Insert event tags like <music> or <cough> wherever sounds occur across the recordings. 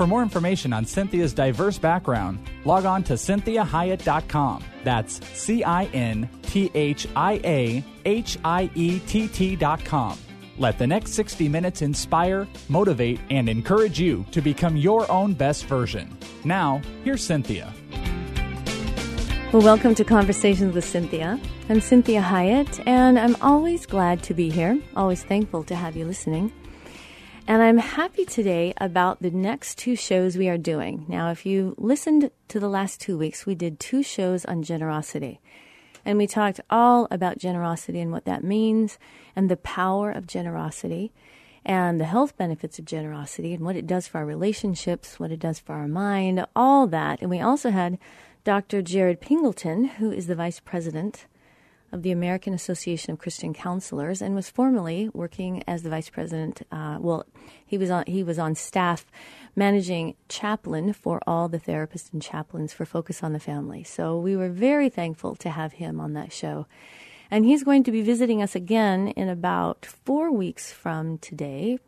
For more information on Cinthia's diverse background, log on to cinthiahiett.com. That's C I N T H I A H I E T T.com. Let the next 60 minutes inspire, motivate, and encourage you to become your own best version. Now, here's Cinthia. Well, welcome to Conversations with Cinthia. I'm Cinthia Hiett, and I'm always glad to be here, always thankful to have you listening. And I'm happy today about the next two shows we are doing. Now, if you listened to the last two weeks, we did two shows on generosity. And we talked all about generosity and what that means, and the power of generosity, and the health benefits of generosity, and what it does for our relationships, what it does for our mind, all that. And we also had Dr. Jared Pingleton, who is the vice president of the American Association of Christian Counselors and was formerly working as the vice president. Uh, well, he was on he was on staff managing chaplain for all the therapists and chaplains for Focus on the Family. So we were very thankful to have him on that show. And he's going to be visiting us again in about four weeks from today.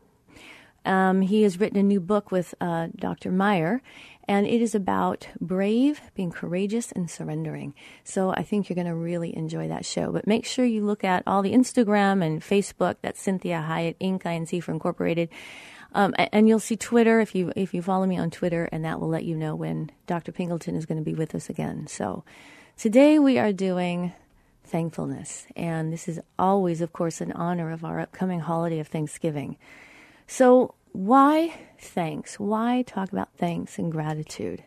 Um, he has written a new book with uh, Dr. Meyer, and it is about brave, being courageous, and surrendering. So I think you're going to really enjoy that show. But make sure you look at all the Instagram and Facebook. That's Cinthia Hiett Inc. INC for Incorporated. Um, and you'll see Twitter if you if you follow me on Twitter, and that will let you know when Dr. Pingleton is going to be with us again. So today we are doing thankfulness, and this is always, of course, in honor of our upcoming holiday of Thanksgiving. So why thanks? Why talk about thanks and gratitude?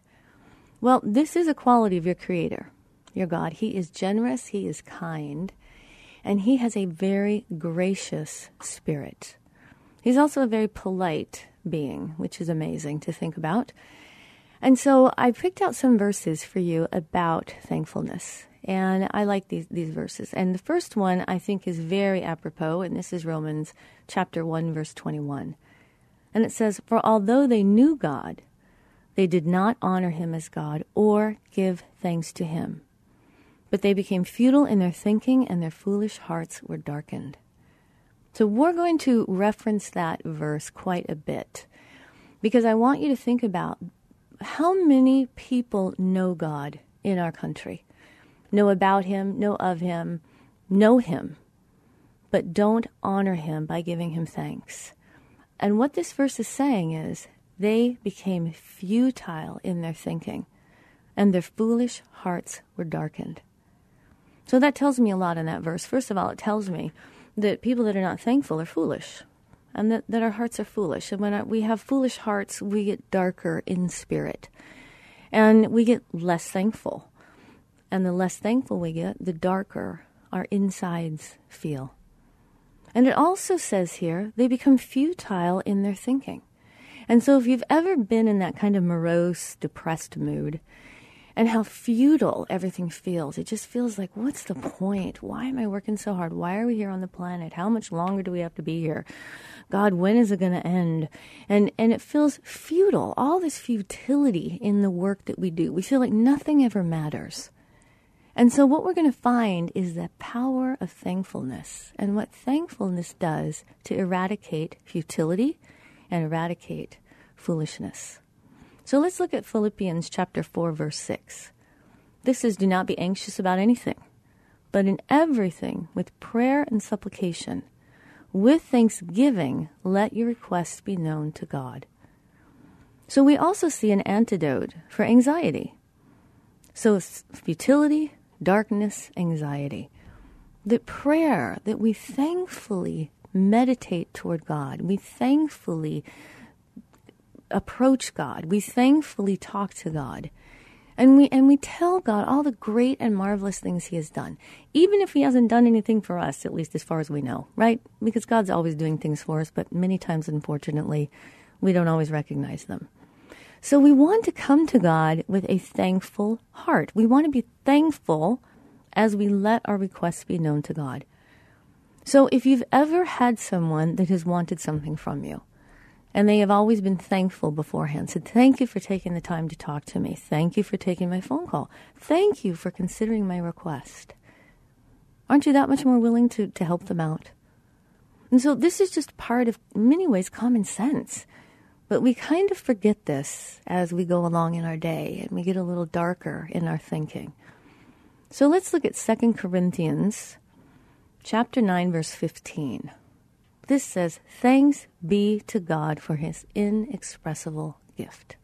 Well, this is a quality of your Creator, your God. He is generous, He is kind, and He has a very gracious spirit. He's also a very polite being, which is amazing to think about. And so I picked out some verses for you about thankfulness. And I like these, these verses. And the first one I think is very apropos, and this is Romans chapter 1, verse 21. And it says, For although they knew God, they did not honor him as God or give thanks to him. But they became futile in their thinking, and their foolish hearts were darkened. So we're going to reference that verse quite a bit because I want you to think about how many people know God in our country, know about him, know of him, know him, but don't honor him by giving him thanks. And what this verse is saying is they became futile in their thinking, and their foolish hearts were darkened. So that tells me a lot in that verse. First of all, it tells me that people that are not thankful are foolish, and that, that our hearts are foolish. And when we have foolish hearts, we get darker in spirit, and we get less thankful. And the less thankful we get, the darker our insides feel. And it also says here they become futile in their thinking. And so, if you've ever been in that kind of morose, depressed mood, and how futile everything feels, it just feels like, what's the point? Why am I working so hard? Why are we here on the planet? How much longer do we have to be here? God, when is it going to end? And and it feels futile. All this futility in the work that we do. We feel like nothing ever matters. And so, what we're going to find is the power of thankfulness and what thankfulness does to eradicate futility and eradicate foolishness. So, let's look at Philippians chapter 4, verse 6. This is Do not be anxious about anything, but in everything, with prayer and supplication, with thanksgiving, let your requests be known to God. So, we also see an antidote for anxiety. So, futility, darkness, anxiety. that prayer, that we thankfully meditate toward God, we thankfully approach God, we thankfully talk to God. And we and we tell God all the great and marvelous things he has done. Even if he hasn't done anything for us, at least as far as we know, right? Because God's always doing things for us, but many times unfortunately, we don't always recognize them. So we want to come to God with a thankful heart. We want to be thankful as we let our requests be known to God. So if you've ever had someone that has wanted something from you, and they have always been thankful beforehand. Said, Thank you for taking the time to talk to me. Thank you for taking my phone call. Thank you for considering my request. Aren't you that much more willing to, to help them out? And so this is just part of, many ways, common sense. But we kind of forget this as we go along in our day and we get a little darker in our thinking. So let's look at 2 Corinthians chapter 9 verse 15. This says, Thanks be to God for his inexpressible gift.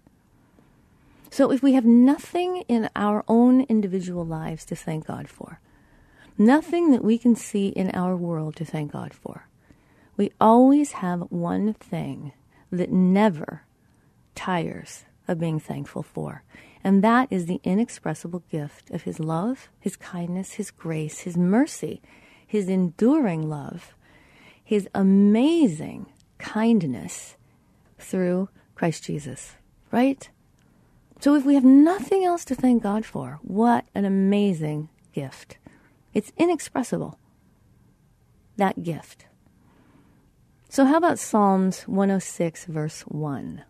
So if we have nothing in our own individual lives to thank God for, nothing that we can see in our world to thank God for, we always have one thing that never tires of being thankful for. And that is the inexpressible gift of His love, His kindness, His grace, His mercy, His enduring love, his amazing kindness through Christ Jesus, right? So if we have nothing else to thank God for, what an amazing gift. It's inexpressible, that gift. So, how about Psalms 106, verse 1?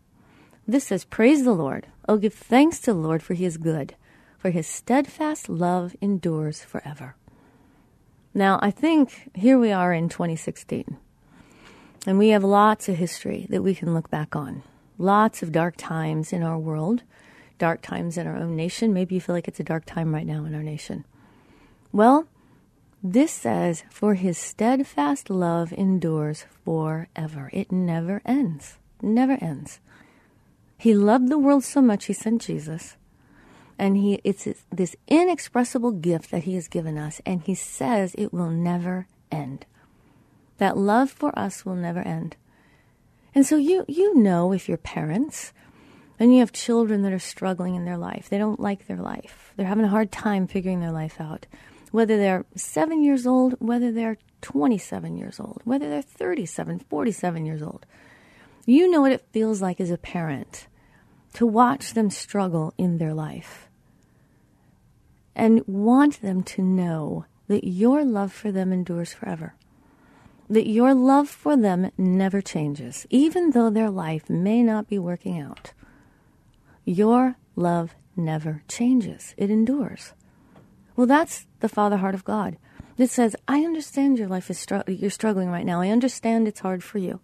This says, Praise the Lord. Oh, give thanks to the Lord, for he is good, for his steadfast love endures forever. Now, I think here we are in 2016, and we have lots of history that we can look back on. Lots of dark times in our world, dark times in our own nation. Maybe you feel like it's a dark time right now in our nation. Well, this says, For his steadfast love endures forever. It never ends. Never ends. He loved the world so much, he sent Jesus and he it's this inexpressible gift that he has given us and he says it will never end that love for us will never end and so you you know if you're parents and you have children that are struggling in their life they don't like their life they're having a hard time figuring their life out whether they're 7 years old whether they're 27 years old whether they're 37 47 years old you know what it feels like as a parent to watch them struggle in their life and want them to know that your love for them endures forever. That your love for them never changes, even though their life may not be working out. Your love never changes, it endures. Well, that's the Father heart of God. That says, I understand your life is str- you're struggling right now. I understand it's hard for you.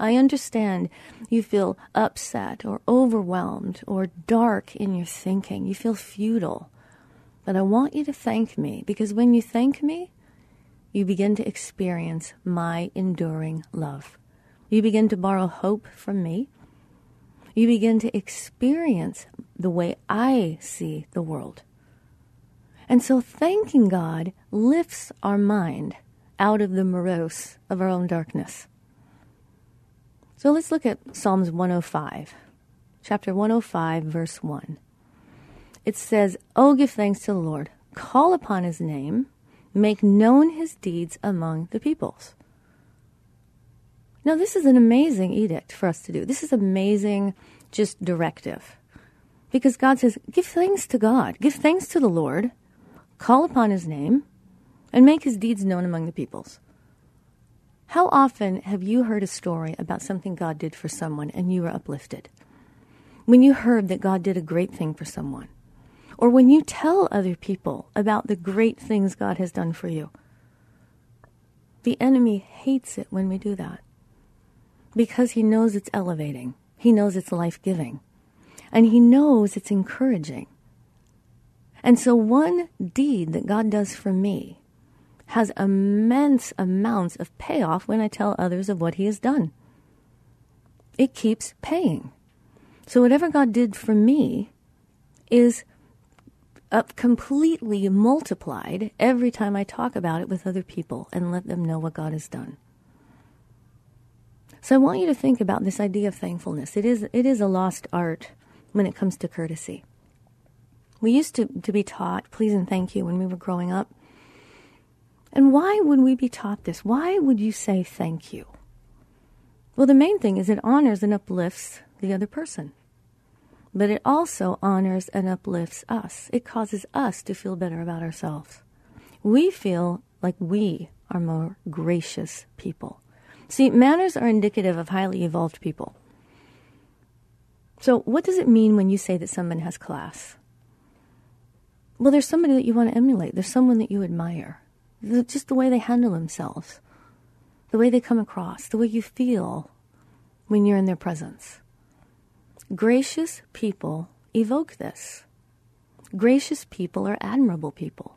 I understand you feel upset or overwhelmed or dark in your thinking. You feel futile. But I want you to thank me because when you thank me, you begin to experience my enduring love. You begin to borrow hope from me. You begin to experience the way I see the world. And so thanking God lifts our mind out of the morose of our own darkness. So let's look at Psalms 105, chapter 105, verse 1 it says, Oh, give thanks to the Lord, call upon his name, make known his deeds among the peoples. Now, this is an amazing edict for us to do. This is amazing, just directive. Because God says, Give thanks to God, give thanks to the Lord, call upon his name, and make his deeds known among the peoples. How often have you heard a story about something God did for someone and you were uplifted? When you heard that God did a great thing for someone, or when you tell other people about the great things God has done for you. The enemy hates it when we do that because he knows it's elevating, he knows it's life giving, and he knows it's encouraging. And so, one deed that God does for me has immense amounts of payoff when I tell others of what he has done. It keeps paying. So, whatever God did for me is up completely multiplied every time I talk about it with other people and let them know what God has done. So I want you to think about this idea of thankfulness. It is, it is a lost art when it comes to courtesy. We used to, to be taught please and thank you when we were growing up. And why would we be taught this? Why would you say thank you? Well, the main thing is it honors and uplifts the other person. But it also honors and uplifts us. It causes us to feel better about ourselves. We feel like we are more gracious people. See, manners are indicative of highly evolved people. So, what does it mean when you say that someone has class? Well, there's somebody that you want to emulate. There's someone that you admire. Just the way they handle themselves, the way they come across, the way you feel when you're in their presence. Gracious people evoke this. Gracious people are admirable people.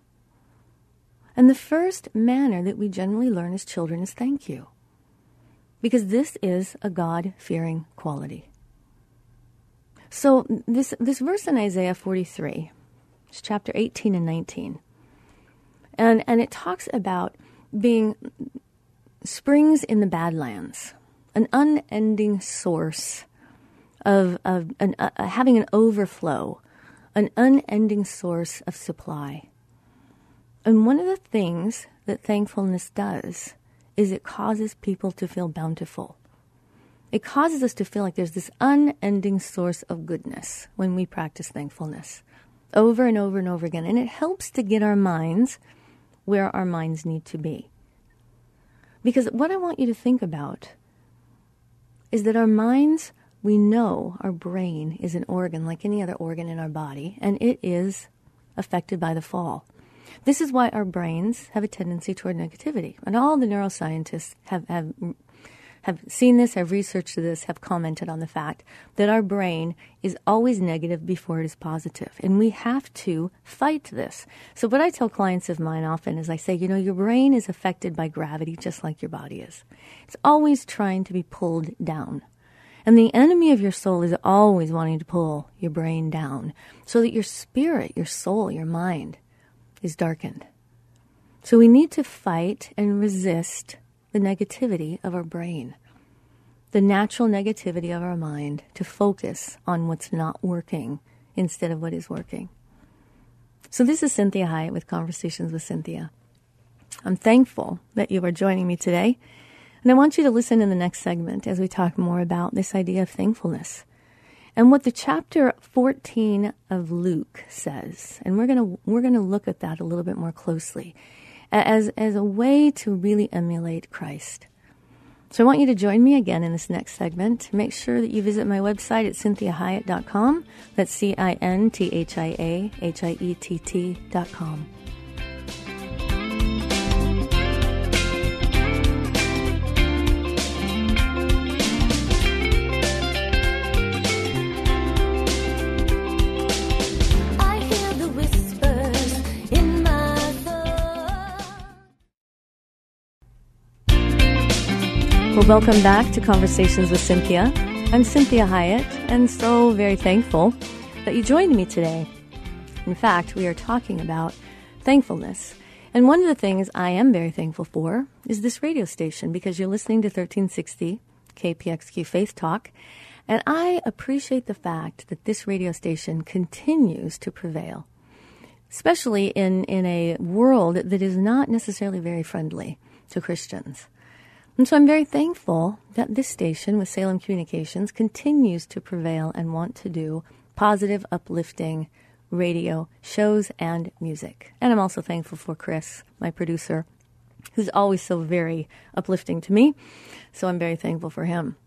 And the first manner that we generally learn as children is thank you because this is a God fearing quality. So, this, this verse in Isaiah 43, it's chapter 18 and 19, and, and it talks about being springs in the Badlands, an unending source of, of an, uh, having an overflow, an unending source of supply. And one of the things that thankfulness does is it causes people to feel bountiful. It causes us to feel like there's this unending source of goodness when we practice thankfulness over and over and over again. And it helps to get our minds where our minds need to be. Because what I want you to think about is that our minds, we know our brain is an organ like any other organ in our body, and it is affected by the fall. This is why our brains have a tendency toward negativity. And all the neuroscientists have, have, have seen this, have researched this, have commented on the fact that our brain is always negative before it is. And we have to fight this. So, what I tell clients of mine often is I say, you know, your brain is affected by gravity just like your body is. It's always trying to be pulled down. And the enemy of your soul is always wanting to pull your brain down so that your spirit, your soul, your mind is darkened. So we need to fight and resist the negativity of our brain, the natural negativity of our mind, to focus on what's not working instead of what is working. So this is Cinthia Hiett with Conversations with Cinthia. I'm thankful that you are joining me today. And I want you to listen in the next segment as we talk more about this idea of thankfulness and what the chapter 14 of Luke says. And we're going to we're going to look at that a little bit more closely as as a way to really emulate Christ. So I want you to join me again in this next segment. Make sure that you visit my website at cinthiahiett.com. That's C I N T H I A H I E T T.com. Well, welcome back to Conversations with Cinthia. I'm Cinthia Hiett, and so very thankful that you joined me today. In fact, we are talking about thankfulness. And one of the things I am very thankful for is this radio station because you're listening to 1360 KPXQ Faith Talk. And I appreciate the fact that this radio station continues to prevail, especially in, in a world that is not necessarily very friendly to Christians. And so I'm very thankful that this station with Salem Communications continues to prevail and want to do positive, uplifting radio shows and music. And I'm also thankful for Chris, my producer, who's always so very uplifting to me. So I'm very thankful for him.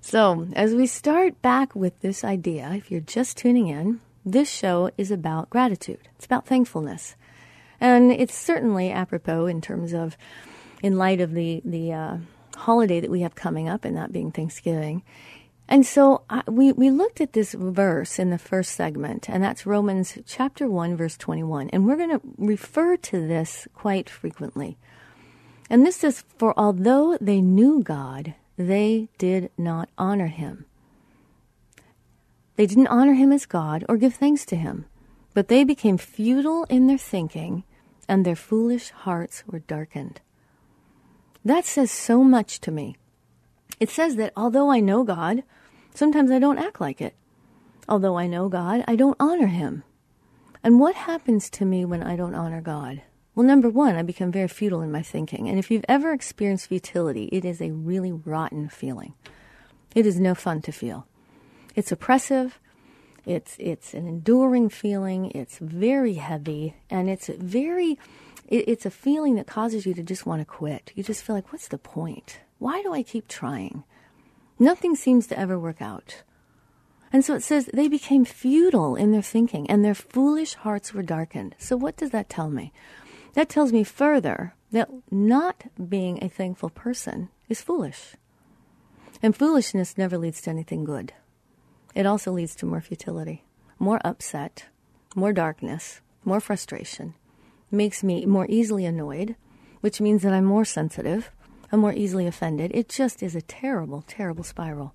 So, as we start back with this idea, if you're just tuning in, this show is about gratitude. It's about thankfulness. And it's certainly apropos in terms of in light of the the uh, holiday that we have coming up, and that being Thanksgiving. And so I, we, we looked at this verse in the first segment, and that's Romans chapter 1, verse 21. And we're going to refer to this quite frequently. And this is For although they knew God, they did not honor him. They didn't honor him as God or give thanks to him, But they became futile in their thinking, and their foolish hearts were darkened. That says so much to me. It says that although I know God, sometimes I don't act like it. Although I know God, I don't honor Him. And what happens to me when I don't honor God? Well, number one, I become very futile in my thinking. And if you've ever experienced futility, it is a really rotten feeling. It is no fun to feel. It's oppressive. It's, it's an enduring feeling. It's very heavy. And it's very, it, it's a feeling that causes you to just want to quit. You just feel like, what's the point? Why do I keep trying? Nothing seems to ever work out. And so it says they became futile in their thinking and their foolish hearts were darkened. So what does that tell me? That tells me further that not being a thankful person is foolish. And foolishness never leads to anything good. It also leads to more futility, more upset, more darkness, more frustration. Makes me more easily annoyed, which means that I'm more sensitive, I'm more easily offended. It just is a terrible, terrible spiral.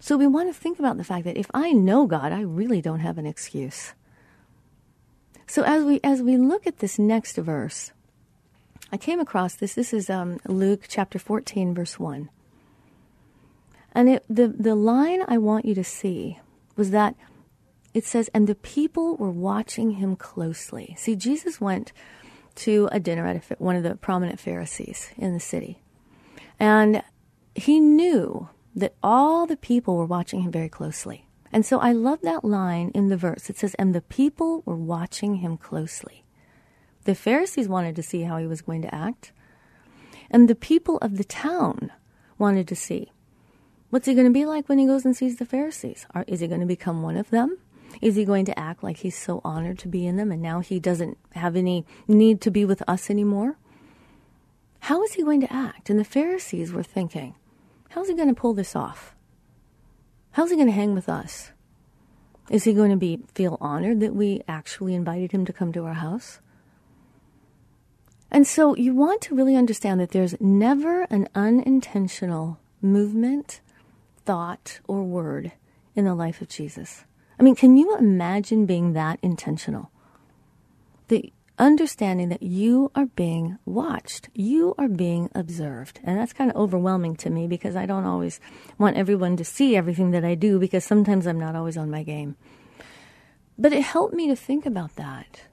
So we want to think about the fact that if I know God, I really don't have an excuse. So as we as we look at this next verse, I came across this. This is um, Luke chapter 14, verse 1. And it, the, the line I want you to see was that it says, and the people were watching him closely. See, Jesus went to a dinner at a, one of the prominent Pharisees in the city. And he knew that all the people were watching him very closely. And so I love that line in the verse. It says, And the people were watching him closely. The Pharisees wanted to see how he was going to act. And the people of the town wanted to see what's he going to be like when he goes and sees the Pharisees? Are, is he going to become one of them? Is he going to act like he's so honored to be in them and now he doesn't have any need to be with us anymore? How is he going to act? And the Pharisees were thinking, how's he going to pull this off? How's he going to hang with us? Is he going to be feel honored that we actually invited him to come to our house? And so you want to really understand that there's never an unintentional movement, thought, or word in the life of Jesus. I mean, can you imagine being that intentional? The understanding that you are being watched, you are being observed. And that's kind of overwhelming to me because I don't always want everyone to see everything that I do because sometimes I'm not always on my game. But it helped me to think about that.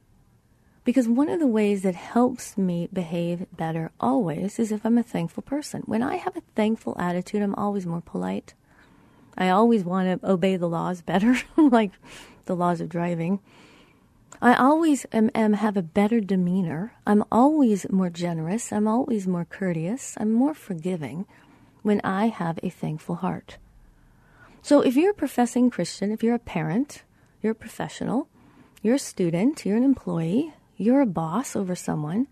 Because one of the ways that helps me behave better always is if I'm a thankful person. When I have a thankful attitude, I'm always more polite. I always want to obey the laws better, <laughs> like the laws of driving. I always am, am, have a better demeanor. I'm always more generous. I'm always more courteous. I'm more forgiving when I have a thankful heart. So if you're a professing Christian, if you're a parent, you're a professional, you're a student, you're an employee, you're a boss over someone,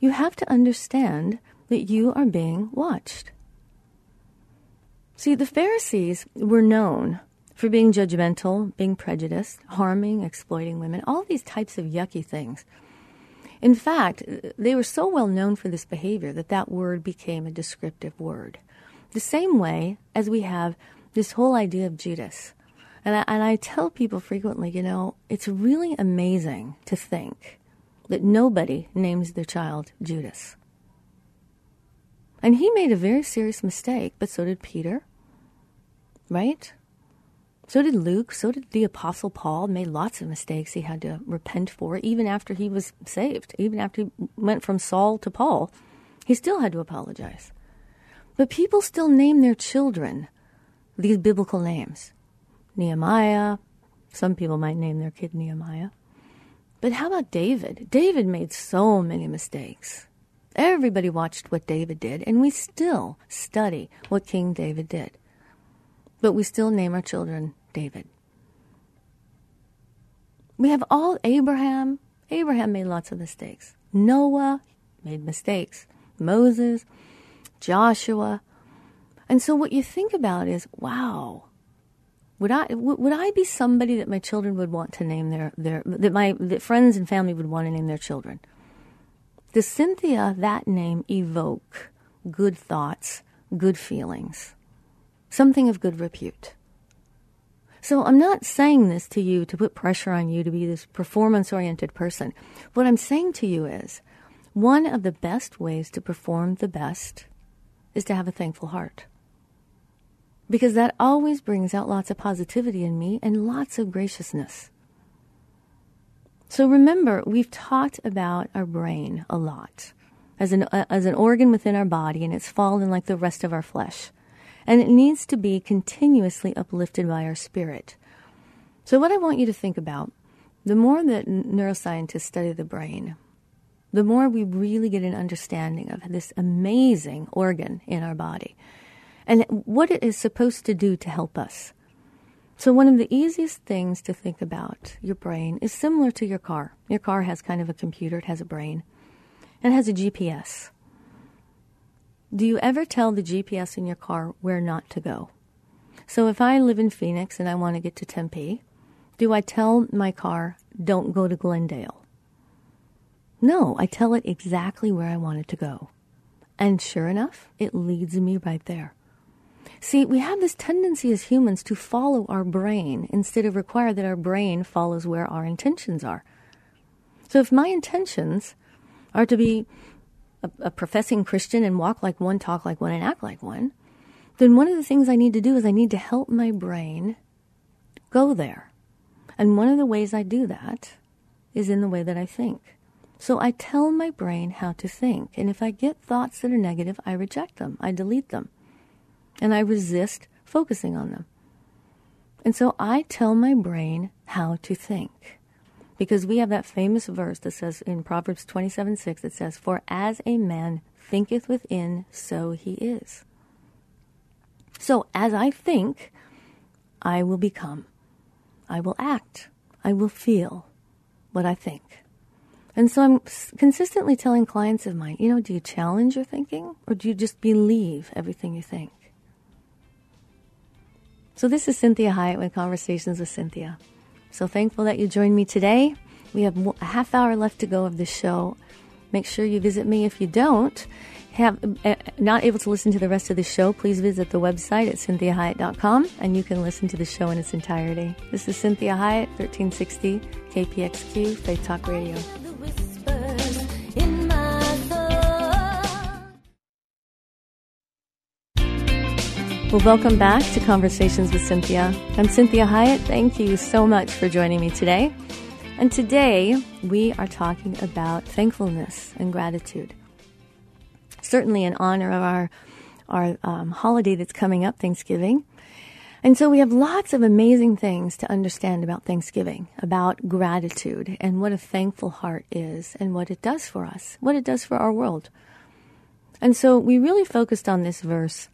you have to understand that you are being watched. See, the Pharisees were known for being judgmental, being prejudiced, harming, exploiting women, all these types of yucky things. In fact, they were so well known for this behavior that that word became a descriptive word. The same way as we have this whole idea of Judas. And I, and I tell people frequently, you know, it's really amazing to think that nobody names their child Judas. And he made a very serious mistake, but so did Peter, right? So did Luke, so did the Apostle Paul, made lots of mistakes he had to repent for, even after he was saved, even after he went from Saul to Paul. He still had to apologize. But people still name their children these biblical names Nehemiah, some people might name their kid Nehemiah. But how about David? David made so many mistakes. Everybody watched what David did, and we still study what King David did but we still name our children David. We have all Abraham. Abraham made lots of mistakes. Noah made mistakes. Moses, Joshua. And so what you think about is, wow, would I would I be somebody that my children would want to name their their that my that friends and family would want to name their children? Does Cinthia that name evoke good thoughts, good feelings? Something of good repute. So I'm not saying this to you to put pressure on you to be this performance oriented person. What I'm saying to you is one of the best ways to perform the best is to have a thankful heart. Because that always brings out lots of positivity in me and lots of graciousness. So remember, we've talked about our brain a lot as an, uh, as an organ within our body, and it's fallen like the rest of our flesh. And it needs to be continuously uplifted by our spirit. So, what I want you to think about the more that neuroscientists study the brain, the more we really get an understanding of this amazing organ in our body and what it is supposed to do to help us. So, one of the easiest things to think about your brain is similar to your car. Your car has kind of a computer, it has a brain, and it has a GPS. Do you ever tell the GPS in your car where not to go? So, if I live in Phoenix and I want to get to Tempe, do I tell my car, don't go to Glendale? No, I tell it exactly where I want it to go. And sure enough, it leads me right there. See, we have this tendency as humans to follow our brain instead of require that our brain follows where our intentions are. So if my intentions are to be a, a, professing Christian and walk like one, talk like one, and act like one, then one of the things I need to do is I need to help my brain go there. And one of the ways I do that is in the way that I think. So I tell my brain how to think. And if I get thoughts that are negative, I reject them, I delete them, and I resist focusing on them. And so I tell my brain how to think. Because we have that famous verse that says in Proverbs 27 6, it says, For as a man thinketh within, so he is. So as I think, I will become. I will act. I will feel what I think. And so I'm consistently telling clients of mine, you know, do you challenge your thinking or do you just believe everything you think? So this is Cinthia Hiett with Conversations with Cinthia. So thankful that you joined me today. We have a half hour left to go of this show. Make sure you visit me. If you don't have uh, not able to listen to the rest of the show, please visit the website at cinthiahiett.com and you can listen to the show in its entirety. This is Cinthia Hiett, 1360 KPXQ Faith Talk Radio. Well, welcome back to Conversations with Cinthia. I'm Cinthia Hiett. Thank you so much for joining me today. And today we are talking about thankfulness and gratitude. Certainly in honor of our our um, holiday that's coming up, Thanksgiving. And so we have lots of amazing things to understand about Thanksgiving, about gratitude, and what a thankful heart is, and what it does for us, what it does for our world. And so we really focused on this verse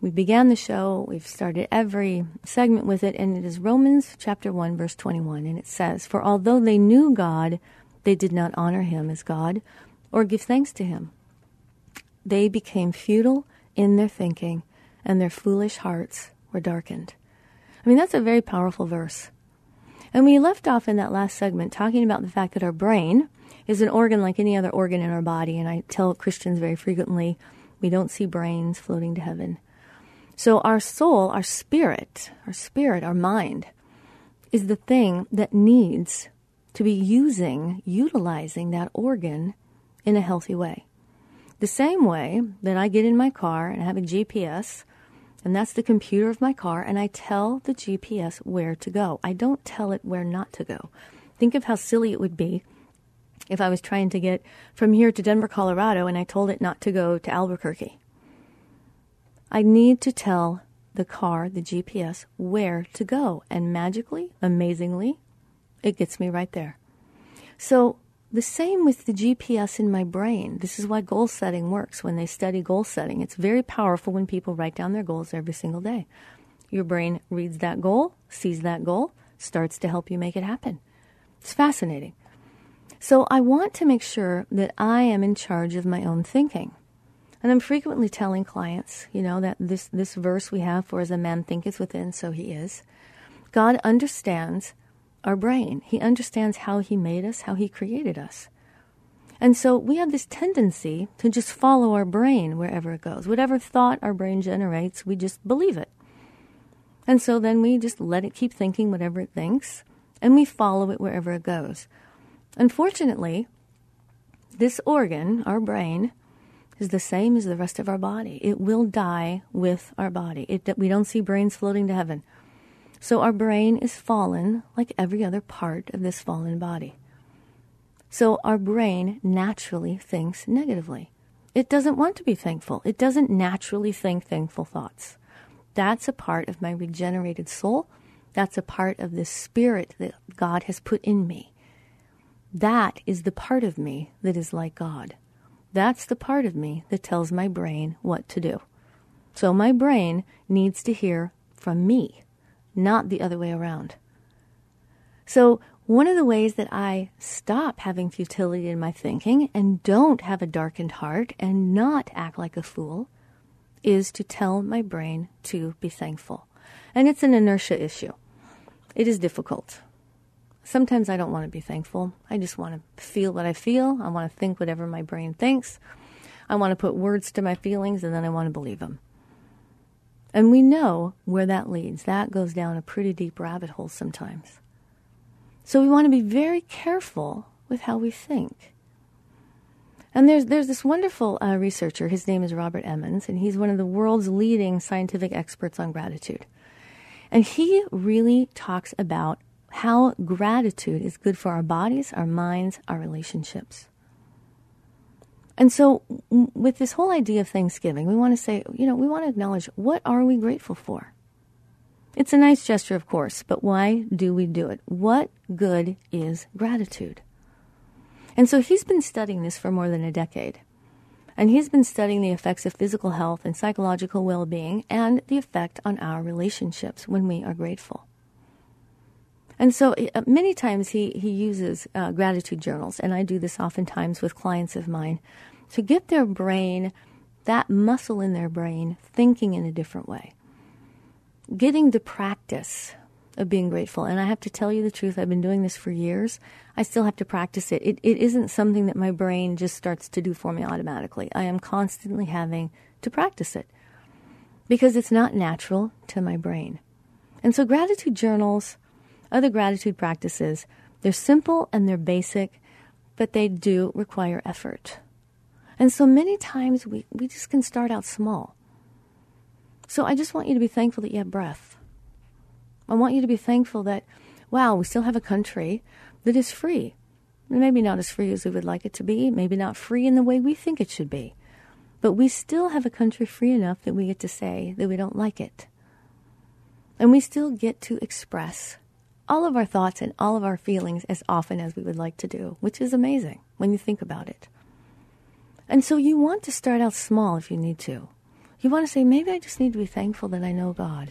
we began the show, we've started every segment with it, and it is Romans chapter 1, verse 21. And it says, For although they knew God, they did not honor him as God or give thanks to him. They became futile in their thinking, and their foolish hearts were darkened. I mean, that's a very powerful verse. And we left off in that last segment talking about the fact that our brain is an organ like any other organ in our body. And I tell Christians very frequently, we don't see brains floating to heaven. So our soul, our spirit, our spirit, our mind is the thing that needs to be using, utilizing that organ in a healthy way. The same way that I get in my car and I have a GPS, and that's the computer of my car, and I tell the GPS where to go. I don't tell it where not to go. Think of how silly it would be if I was trying to get from here to Denver, Colorado, and I told it not to go to Albuquerque. I need to tell the car, the GPS, where to go. And magically, amazingly, it gets me right there. So, the same with the GPS in my brain. This is why goal setting works. When they study goal setting, it's very powerful when people write down their goals every single day. Your brain reads that goal, sees that goal, starts to help you make it happen. It's fascinating. So, I want to make sure that I am in charge of my own thinking. And I'm frequently telling clients, you know, that this, this verse we have for as a man thinketh within, so he is. God understands our brain. He understands how he made us, how he created us. And so we have this tendency to just follow our brain wherever it goes. Whatever thought our brain generates, we just believe it. And so then we just let it keep thinking whatever it thinks, and we follow it wherever it goes. Unfortunately, this organ, our brain, is the same as the rest of our body. It will die with our body. It, we don't see brains floating to heaven. So our brain is fallen like every other part of this fallen body. So our brain naturally thinks negatively. It doesn't want to be thankful. It doesn't naturally think thankful thoughts. That's a part of my regenerated soul. That's a part of the spirit that God has put in me. That is the part of me that is like God. That's the part of me that tells my brain what to do. So my brain needs to hear from me, not the other way around. So, one of the ways that I stop having futility in my thinking and don't have a darkened heart and not act like a fool is to tell my brain to be thankful. And it's an inertia issue. It is difficult. Sometimes I don't want to be thankful. I just want to feel what I feel. I want to think whatever my brain thinks. I want to put words to my feelings and then I want to believe them. And we know where that leads. That goes down a pretty deep rabbit hole sometimes. So we want to be very careful with how we think. And there's there's this wonderful uh, researcher. His name is Robert Emmons, and he's one of the world's leading scientific experts on gratitude. And he really talks about how gratitude is good for our bodies, our minds, our relationships. And so, with this whole idea of Thanksgiving, we want to say, you know, we want to acknowledge what are we grateful for? It's a nice gesture, of course, but why do we do it? What good is gratitude? And so he's been studying this for more than a decade. And he's been studying the effects of physical health and psychological well being and the effect on our relationships when we are grateful. And so uh, many times he, he uses uh, gratitude journals, and I do this oftentimes with clients of mine, to get their brain, that muscle in their brain, thinking in a different way. Getting the practice of being grateful. And I have to tell you the truth, I've been doing this for years. I still have to practice it. It, it isn't something that my brain just starts to do for me automatically. I am constantly having to practice it because it's not natural to my brain. And so, gratitude journals other gratitude practices, they're simple and they're basic, but they do require effort. And so many times we, we just can start out small. So I just want you to be thankful that you have breath. I want you to be thankful that, wow, we still have a country that is free. Maybe not as free as we would like it to be, maybe not free in the way we think it should be. But we still have a country free enough that we get to say that we don't like it. And we still get to express all of our thoughts and all of our feelings as often as we would like to do, which is amazing when you think about it. And so you want to start out small if you need to. You want to say, maybe I just need to be thankful that I know God.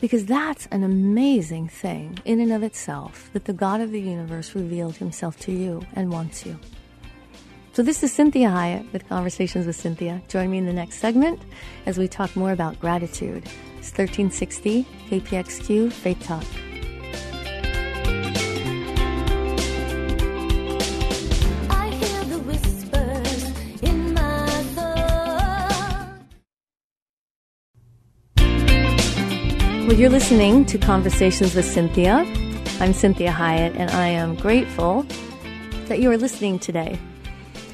Because that's an amazing thing in and of itself that the God of the universe revealed himself to you and wants you. So, this is Cinthia Hiett with Conversations with Cinthia. Join me in the next segment as we talk more about gratitude. It's 1360 KPXQ Faith Talk. You're listening to Conversations with Cinthia. I'm Cinthia Hiett, and I am grateful that you are listening today.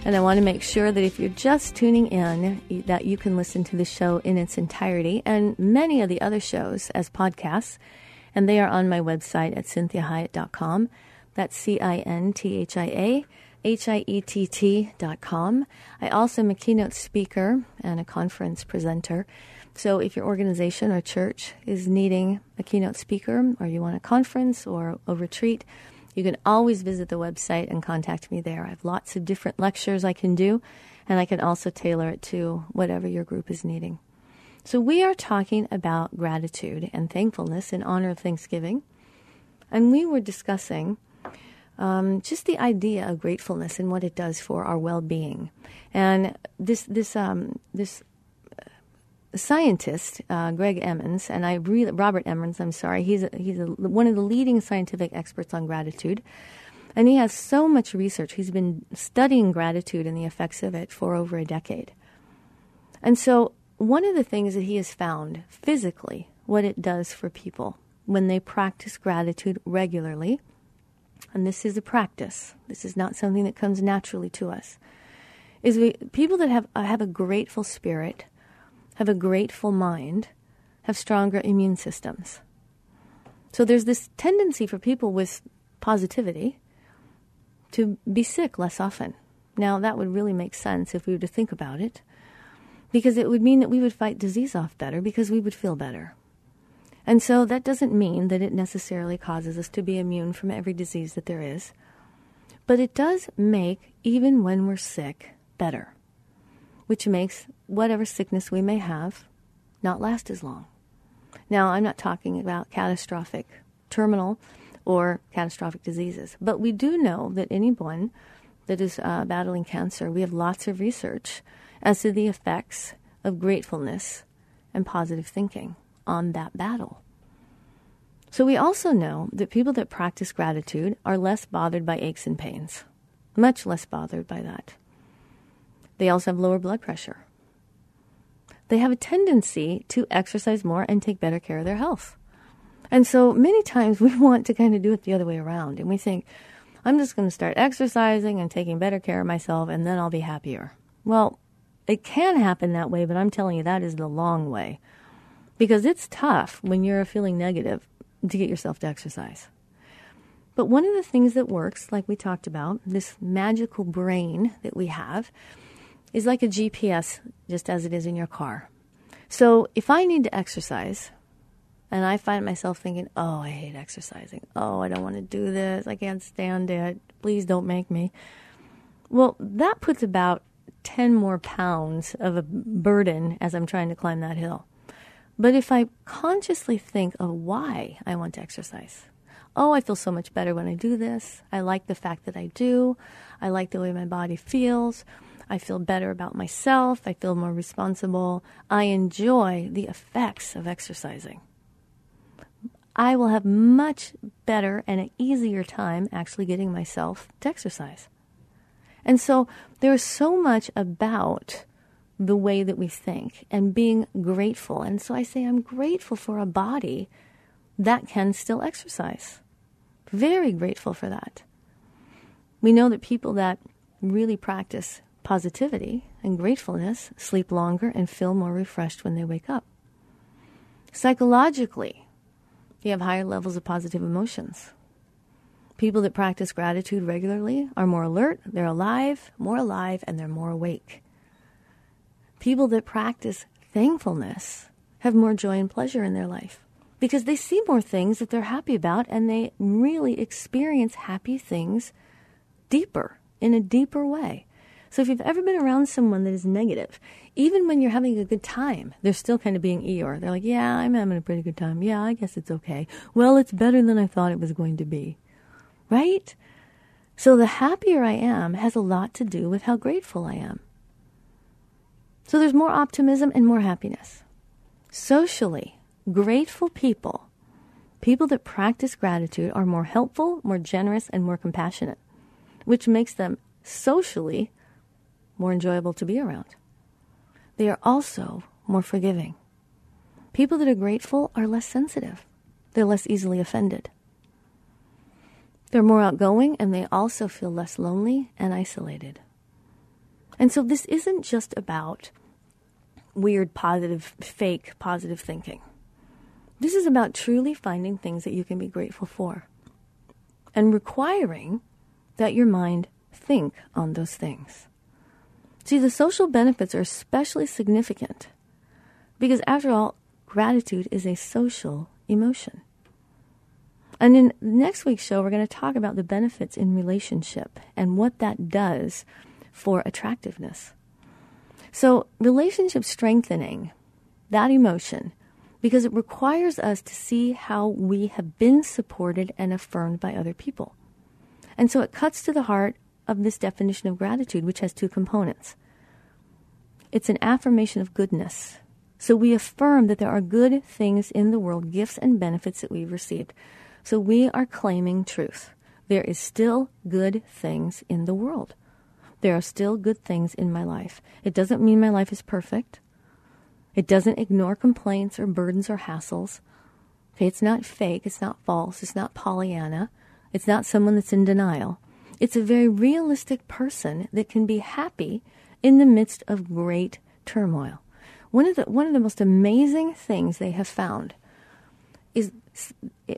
And I want to make sure that if you're just tuning in, that you can listen to the show in its entirety and many of the other shows as podcasts. And they are on my website at cinthiahiett.com. That's C I N T H I A H I E T T.com. I also am a keynote speaker and a conference presenter. So if your organization or church is needing a keynote speaker or you want a conference or a retreat, you can always visit the website and contact me there. I have lots of different lectures I can do, and I can also tailor it to whatever your group is needing. So we are talking about gratitude and thankfulness in honor of Thanksgiving. And we were discussing um, just the idea of gratefulness and what it does for our well-being. And this this um, this scientist, uh, Greg Emmons, and I really, Robert Emmons, I'm sorry, he's a, he's a, one of the leading scientific experts on gratitude, and he has so much research. He's been studying gratitude and the effects of it for over a decade. And so, one of the things that he has found physically what it does for people when they practice gratitude regularly. And this is a practice. This is not something that comes naturally to us. Is we people that have have a grateful spirit, have a grateful mind, have stronger immune systems. So there's this tendency for people with positivity to be sick less often. Now, that would really make sense if we were to think about it, because it would mean that we would fight disease off better because we would feel better. And so that doesn't mean that it necessarily causes us to be immune from every disease that there is, but it does make, even when we're sick, better, which makes whatever sickness we may have not last as long. Now, I'm not talking about catastrophic, terminal, or catastrophic diseases, but we do know that anyone that is uh, battling cancer, we have lots of research as to the effects of gratefulness and positive thinking on that battle. So we also know that people that practice gratitude are less bothered by aches and pains, much less bothered by that. They also have lower blood pressure. They have a tendency to exercise more and take better care of their health. And so many times <laughs> we want to kind of do it the other way around. And we think, I'm just going to start exercising and taking better care of myself, and then I'll be happier. Well, it can happen that way, but I'm telling you, that is the long way. Because it's tough when you're feeling negative to get yourself to exercise. But one of the things that works, like we talked about, this magical brain that we have, is like a GPS, just as it is in your car. So if I need to exercise, and I find myself thinking, oh, I hate exercising. Oh, I don't want to do this. I can't stand it. Please don't make me. Well, that puts about 10 more pounds of a burden as I'm trying to climb that hill. But if I consciously think of why I want to exercise, oh, I feel so much better when I do this. I like the fact that I do. I like the way my body feels. I feel better about myself. I feel more responsible. I enjoy the effects of exercising. I will have much better and an easier time actually getting myself to exercise. And so there's so much about the way that we think and being grateful. And so I say, I'm grateful for a body that can still exercise. Very grateful for that. We know that people that really practice positivity and gratefulness sleep longer and feel more refreshed when they wake up. Psychologically, you have higher levels of positive emotions. People that practice gratitude regularly are more alert, they're alive, more alive, and they're more awake. People that practice thankfulness have more joy and pleasure in their life because they see more things that they're happy about and they really experience happy things deeper, in a deeper way. So if you've ever been around someone that is negative, even when you're having a good time, they're still kind of being Eeyore. They're like, yeah, I'm having a pretty good time. Yeah, I guess it's okay. Well, it's better than I thought it was going to be. Right? So the happier I am has a lot to do with how grateful I am. So there's more optimism and more happiness. Socially, grateful people, people that practice gratitude, are more helpful, more generous, and more compassionate, which makes them socially more enjoyable to be around. They are also more forgiving. People that are grateful are less sensitive, they're less easily offended. They're more outgoing and they also feel less lonely and isolated. And so this isn't just about weird, positive, fake, positive thinking. This is about truly finding things that you can be grateful for and requiring that your mind think on those things. See, the social benefits are especially significant because, after all, gratitude is a social emotion. And in next week's show, we're going to talk about the benefits in relationship and what that does for attractiveness. So, relationship strengthening, that emotion, because it requires us to see how we have been supported and affirmed by other people. And so it cuts to the heart of this definition of gratitude, which has two components. It's an affirmation of goodness. So we affirm that there are good things in the world, gifts and benefits that we've received. So we are claiming truth. There is still good things in the world. There are still good things in my life. It doesn't mean my life is perfect. It doesn't ignore complaints or burdens or hassles. Okay, it's not fake, it's not false, it's not Pollyanna, it's not someone that's in denial. It's a very realistic person that can be happy in the midst of great turmoil. One of the one of the most amazing things they have found is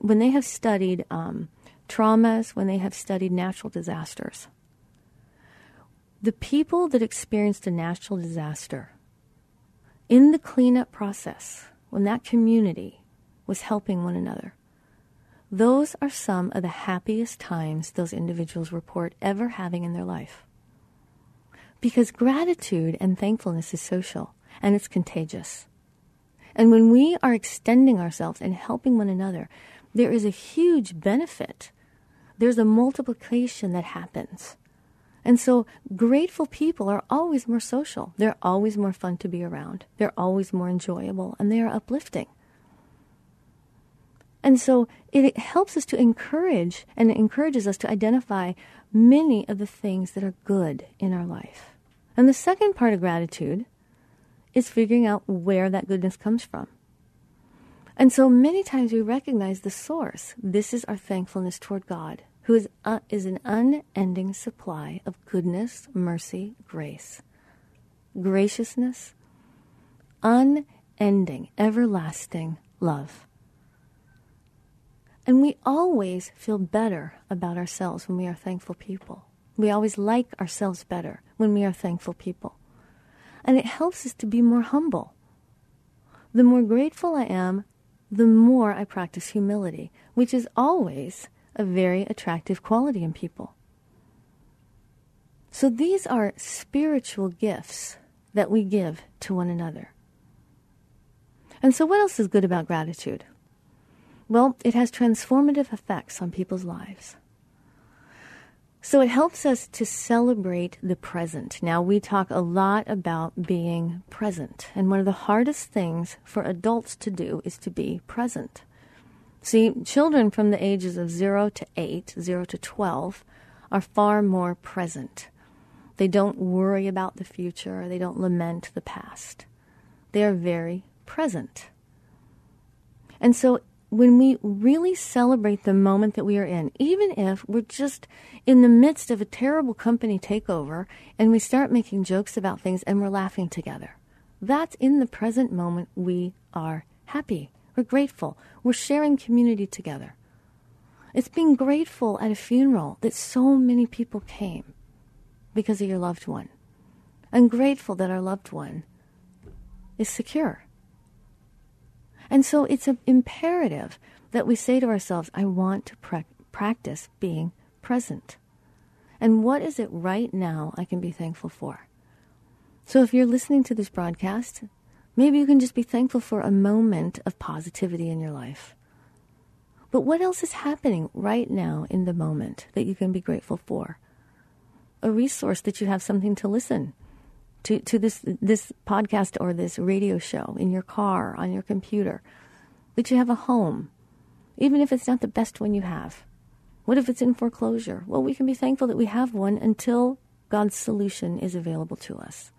when they have studied um, traumas, when they have studied natural disasters. The people that experienced a natural disaster in the cleanup process, when that community was helping one another, those are some of the happiest times those individuals report ever having in their life. Because gratitude and thankfulness is social and it's contagious. And when we are extending ourselves and helping one another, there is a huge benefit. There's a multiplication that happens. And so grateful people are always more social. They're always more fun to be around. They're always more enjoyable and they are uplifting. And so it helps us to encourage and it encourages us to identify many of the things that are good in our life. And the second part of gratitude is figuring out where that goodness comes from. And so many times we recognize the source. This is our thankfulness toward God, who is, uh, is an unending supply of goodness, mercy, grace, graciousness, unending, everlasting love. And we always feel better about ourselves when we are thankful people. We always like ourselves better when we are thankful people and it helps us to be more humble. The more grateful I am, the more I practice humility, which is always a very attractive quality in people. So these are spiritual gifts that we give to one another. And so, what else is good about gratitude? Well, it has transformative effects on people's lives. So it helps us to celebrate the present. Now, we talk a lot about being present, and one of the hardest things for adults to do is to be present. See, children from the ages of 0 to 8, 0 to 12, are far more present. They don't worry about the future, they don't lament the past. They are very present. And so when we really celebrate the moment that we are in, even if we're just in the midst of a terrible company takeover and we start making jokes about things and we're laughing together, that's in the present moment we are happy. We're grateful. We're sharing community together. It's being grateful at a funeral that so many people came because of your loved one. And grateful that our loved one is secure and so it's imperative that we say to ourselves, I want to pra- practice being present. And what is it right now I can be thankful for? So if you're listening to this broadcast, maybe you can just be thankful for a moment of positivity in your life. But what else is happening right now in the moment that you can be grateful for? A resource that you have something to listen to, to this, this podcast or this radio show in your car, on your computer, that you have a home, even if it's not the best one you have. What if it's in foreclosure? Well, we can be thankful that we have one until God's solution is available to us.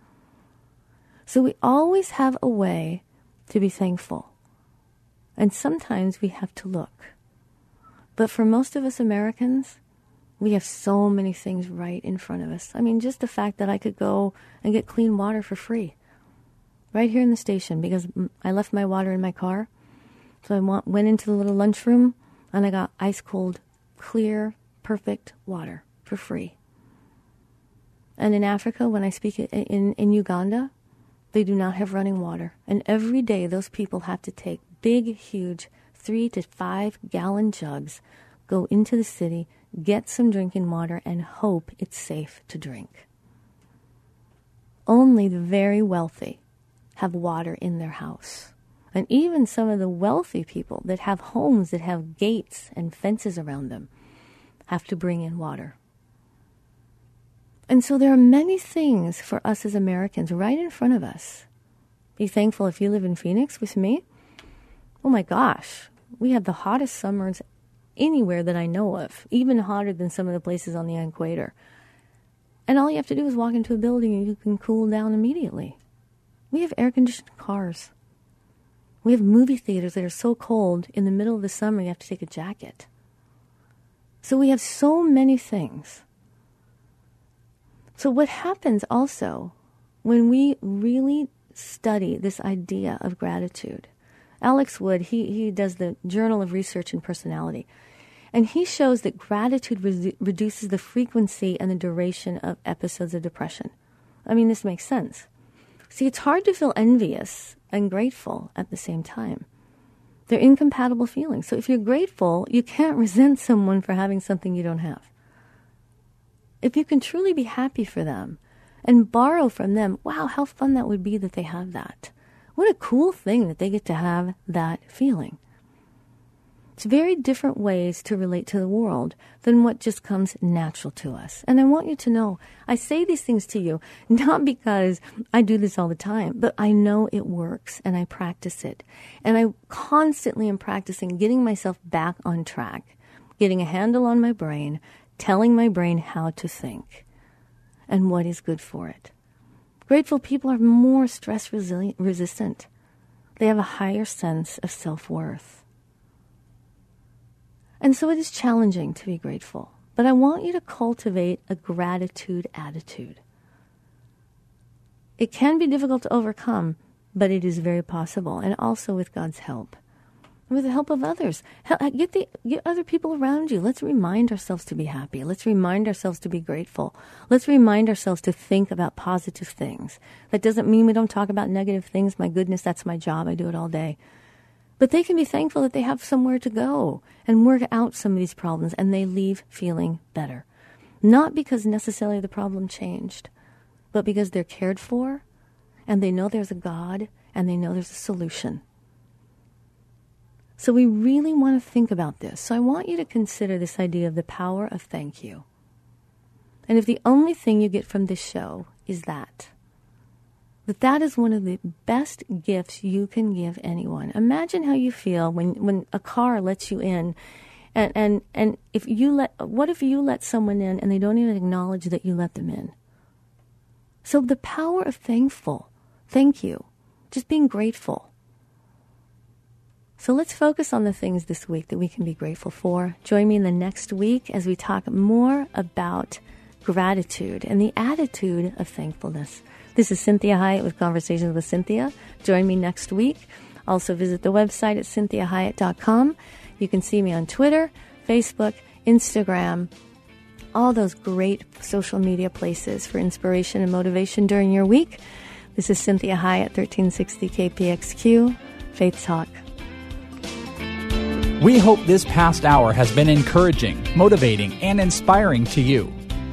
So we always have a way to be thankful. And sometimes we have to look. But for most of us Americans, we have so many things right in front of us. I mean, just the fact that I could go and get clean water for free right here in the station because I left my water in my car. So I went into the little lunchroom and I got ice cold, clear, perfect water for free. And in Africa, when I speak in, in Uganda, they do not have running water. And every day, those people have to take big, huge, three to five gallon jugs, go into the city, get some drinking water, and hope it's safe to drink. Only the very wealthy have water in their house. And even some of the wealthy people that have homes that have gates and fences around them have to bring in water. And so there are many things for us as Americans right in front of us. Be thankful if you live in Phoenix with me. Oh my gosh, we have the hottest summers anywhere that I know of, even hotter than some of the places on the equator. And all you have to do is walk into a building and you can cool down immediately. We have air conditioned cars. We have movie theaters that are so cold in the middle of the summer you have to take a jacket. So we have so many things. So, what happens also when we really study this idea of gratitude? Alex Wood, he, he does the Journal of Research and Personality. And he shows that gratitude re- reduces the frequency and the duration of episodes of depression. I mean, this makes sense. See, it's hard to feel envious and grateful at the same time. They're incompatible feelings. So if you're grateful, you can't resent someone for having something you don't have. If you can truly be happy for them and borrow from them, wow, how fun that would be that they have that. What a cool thing that they get to have that feeling. It's very different ways to relate to the world than what just comes natural to us. And I want you to know, I say these things to you <laughs> not because I do this all the time, but I know it works and I practice it. And I constantly am practicing getting myself back on track, getting a handle on my brain, telling my brain how to think and what is good for it. Grateful people are more stress resilient, resistant. They have a higher sense of self worth. And so it is challenging to be grateful. But I want you to cultivate a gratitude attitude. It can be difficult to overcome, but it is very possible, and also with God's help. With the help of others. Uh, get, the, get other people around you. Let's remind ourselves to be happy. Let's remind ourselves to be grateful. Let's remind ourselves to think about positive things. That doesn't mean we don't talk about negative things. My goodness, that's my job. I do it all day. But they can be thankful that they have somewhere to go and work out some of these problems and they leave feeling better. Not because necessarily the problem changed, but because they're cared for and they know there's a God and they know there's a solution. So we really want to think about this. So I want you to consider this idea of the power of thank you. And if the only thing you get from this show is that, that that is one of the best gifts you can give anyone. Imagine how you feel when, when a car lets you in. And, and, and if you let, what if you let someone in and they don't even acknowledge that you let them in? So the power of thankful, thank you, just being grateful. So let's focus on the things this week that we can be grateful for. Join me in the next week as we talk more about gratitude and the attitude of thankfulness. This is Cinthia Hiett with Conversations with Cinthia. Join me next week. Also, visit the website at cinthiahiett.com. You can see me on Twitter, Facebook, Instagram, all those great social media places for inspiration and motivation during your week. This is Cinthia Hiett, 1360 KPXQ, Faith Talk. We hope this past hour has been encouraging, motivating, and inspiring to you.